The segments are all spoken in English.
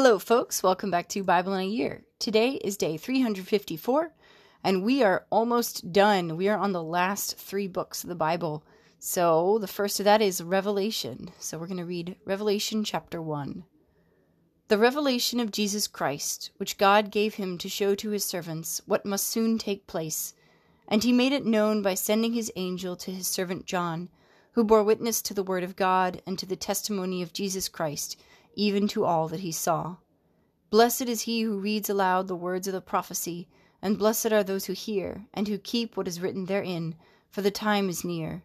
Hello, folks. Welcome back to Bible in a Year. Today is day 354, and we are almost done. We are on the last three books of the Bible. So, the first of that is Revelation. So, we're going to read Revelation chapter 1. The revelation of Jesus Christ, which God gave him to show to his servants what must soon take place. And he made it known by sending his angel to his servant John, who bore witness to the word of God and to the testimony of Jesus Christ even to all that he saw. Blessed is he who reads aloud the words of the prophecy, and blessed are those who hear, and who keep what is written therein, for the time is near.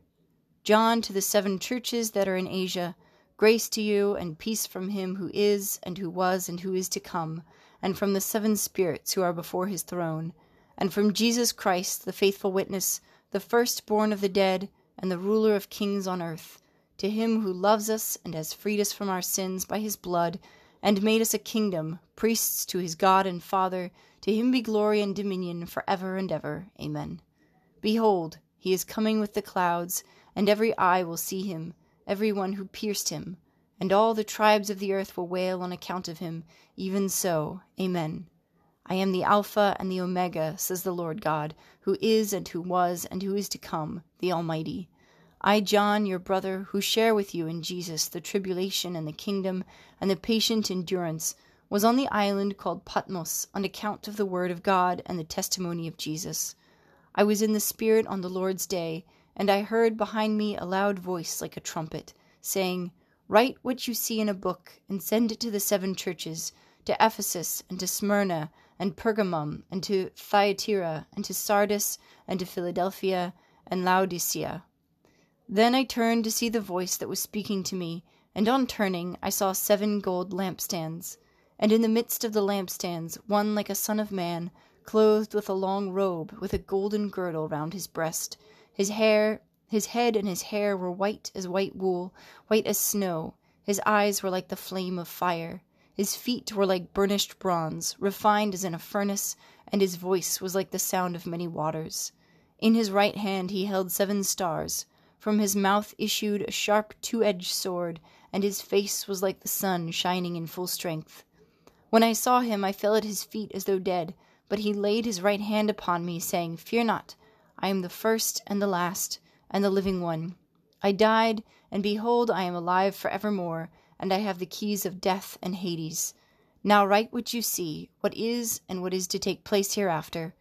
John to the seven churches that are in Asia, grace to you, and peace from him who is, and who was, and who is to come, and from the seven spirits who are before his throne, and from Jesus Christ, the faithful witness, the firstborn of the dead, and the ruler of kings on earth to him who loves us and has freed us from our sins by his blood, and made us a kingdom, priests to his God and Father, to him be glory and dominion for ever and ever. Amen. Behold, he is coming with the clouds, and every eye will see him, every one who pierced him, and all the tribes of the earth will wail on account of him. Even so. Amen. I am the Alpha and the Omega, says the Lord God, who is and who was and who is to come, the Almighty. I, John, your brother, who share with you in Jesus the tribulation and the kingdom and the patient endurance, was on the island called Patmos on account of the word of God and the testimony of Jesus. I was in the Spirit on the Lord's day, and I heard behind me a loud voice like a trumpet, saying, Write what you see in a book, and send it to the seven churches, to Ephesus, and to Smyrna, and Pergamum, and to Thyatira, and to Sardis, and to Philadelphia, and Laodicea. Then I turned to see the voice that was speaking to me, and on turning I saw seven gold lampstands. And in the midst of the lampstands one like a son of man, clothed with a long robe, with a golden girdle round his breast. His hair his head and his hair were white as white wool, white as snow. His eyes were like the flame of fire. His feet were like burnished bronze, refined as in a furnace, and his voice was like the sound of many waters. In his right hand he held seven stars. From his mouth issued a sharp two edged sword, and his face was like the sun shining in full strength. When I saw him, I fell at his feet as though dead, but he laid his right hand upon me, saying, Fear not, I am the first and the last, and the living one. I died, and behold, I am alive for evermore, and I have the keys of death and Hades. Now write what you see, what is and what is to take place hereafter.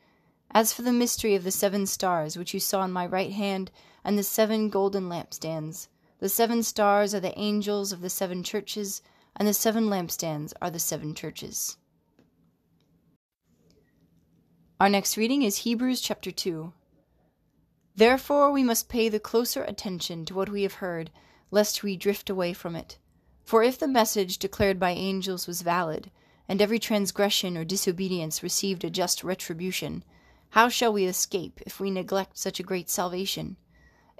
As for the mystery of the seven stars which you saw in my right hand, and the seven golden lampstands. The seven stars are the angels of the seven churches, and the seven lampstands are the seven churches. Our next reading is Hebrews chapter 2. Therefore, we must pay the closer attention to what we have heard, lest we drift away from it. For if the message declared by angels was valid, and every transgression or disobedience received a just retribution, how shall we escape if we neglect such a great salvation?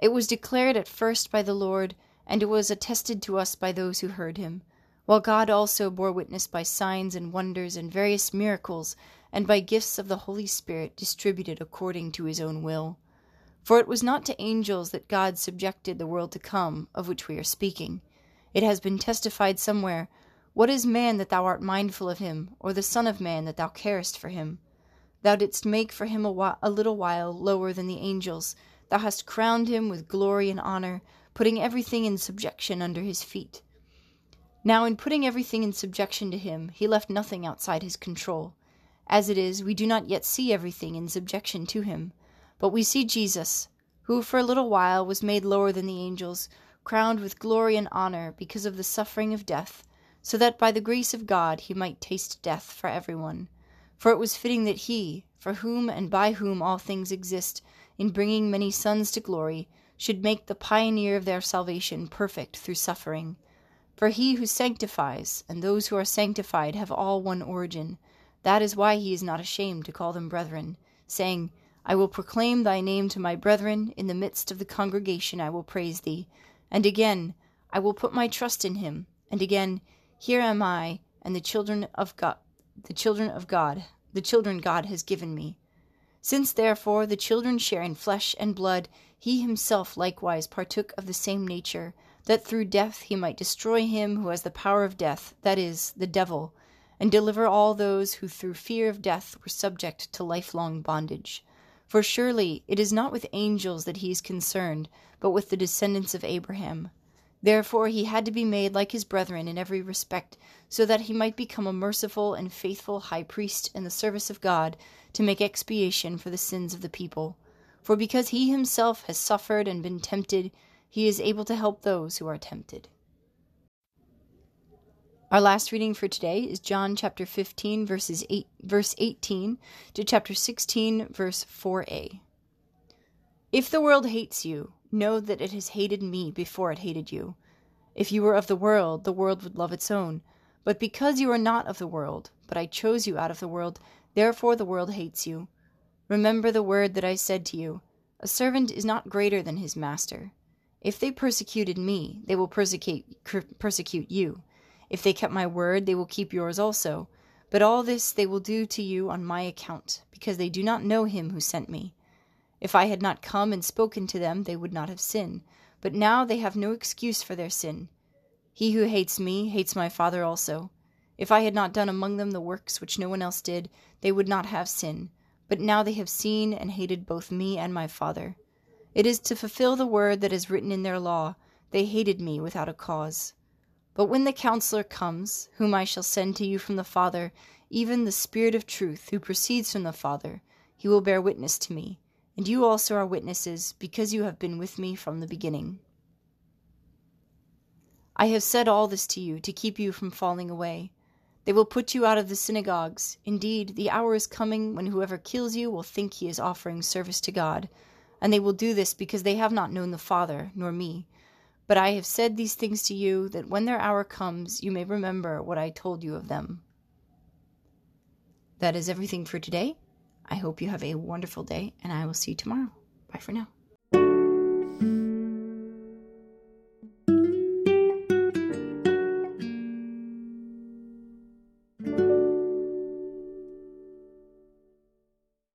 It was declared at first by the Lord, and it was attested to us by those who heard him, while God also bore witness by signs and wonders and various miracles, and by gifts of the Holy Spirit distributed according to his own will. For it was not to angels that God subjected the world to come, of which we are speaking. It has been testified somewhere, What is man that thou art mindful of him, or the Son of man that thou carest for him? Thou didst make for him a, a little while lower than the angels Thou hast crowned him with glory and honor, putting everything in subjection under his feet. Now, in putting everything in subjection to him, he left nothing outside his control. As it is, we do not yet see everything in subjection to him, but we see Jesus, who for a little while was made lower than the angels, crowned with glory and honor because of the suffering of death, so that by the grace of God he might taste death for everyone. For it was fitting that he, for whom and by whom all things exist, in bringing many sons to glory, should make the pioneer of their salvation perfect through suffering. For he who sanctifies and those who are sanctified have all one origin. That is why he is not ashamed to call them brethren, saying, I will proclaim thy name to my brethren, in the midst of the congregation I will praise thee. And again, I will put my trust in him. And again, here am I and the children of God, the children of God, the children God has given me. Since therefore the children share in flesh and blood, he himself likewise partook of the same nature, that through death he might destroy him who has the power of death, that is, the devil, and deliver all those who through fear of death were subject to lifelong bondage. For surely it is not with angels that he is concerned, but with the descendants of Abraham. Therefore he had to be made like his brethren in every respect, so that he might become a merciful and faithful high priest in the service of God to make expiation for the sins of the people. For because he himself has suffered and been tempted, he is able to help those who are tempted. Our last reading for today is John chapter 15 verses 8 verse 18 to chapter 16 verse 4a. If the world hates you, know that it has hated me before it hated you. If you were of the world, the world would love its own. But because you are not of the world, but I chose you out of the world, therefore the world hates you. Remember the word that I said to you A servant is not greater than his master. If they persecuted me, they will persecute, persecute you. If they kept my word, they will keep yours also. But all this they will do to you on my account, because they do not know him who sent me. If I had not come and spoken to them, they would not have sinned. But now they have no excuse for their sin. He who hates me hates my Father also. If I had not done among them the works which no one else did, they would not have sin. But now they have seen and hated both me and my Father. It is to fulfill the word that is written in their law they hated me without a cause. But when the Counselor comes, whom I shall send to you from the Father, even the Spirit of truth, who proceeds from the Father, he will bear witness to me. And you also are witnesses, because you have been with me from the beginning. I have said all this to you to keep you from falling away. They will put you out of the synagogues. Indeed, the hour is coming when whoever kills you will think he is offering service to God. And they will do this because they have not known the Father, nor me. But I have said these things to you, that when their hour comes, you may remember what I told you of them. That is everything for today. I hope you have a wonderful day, and I will see you tomorrow. Bye for now.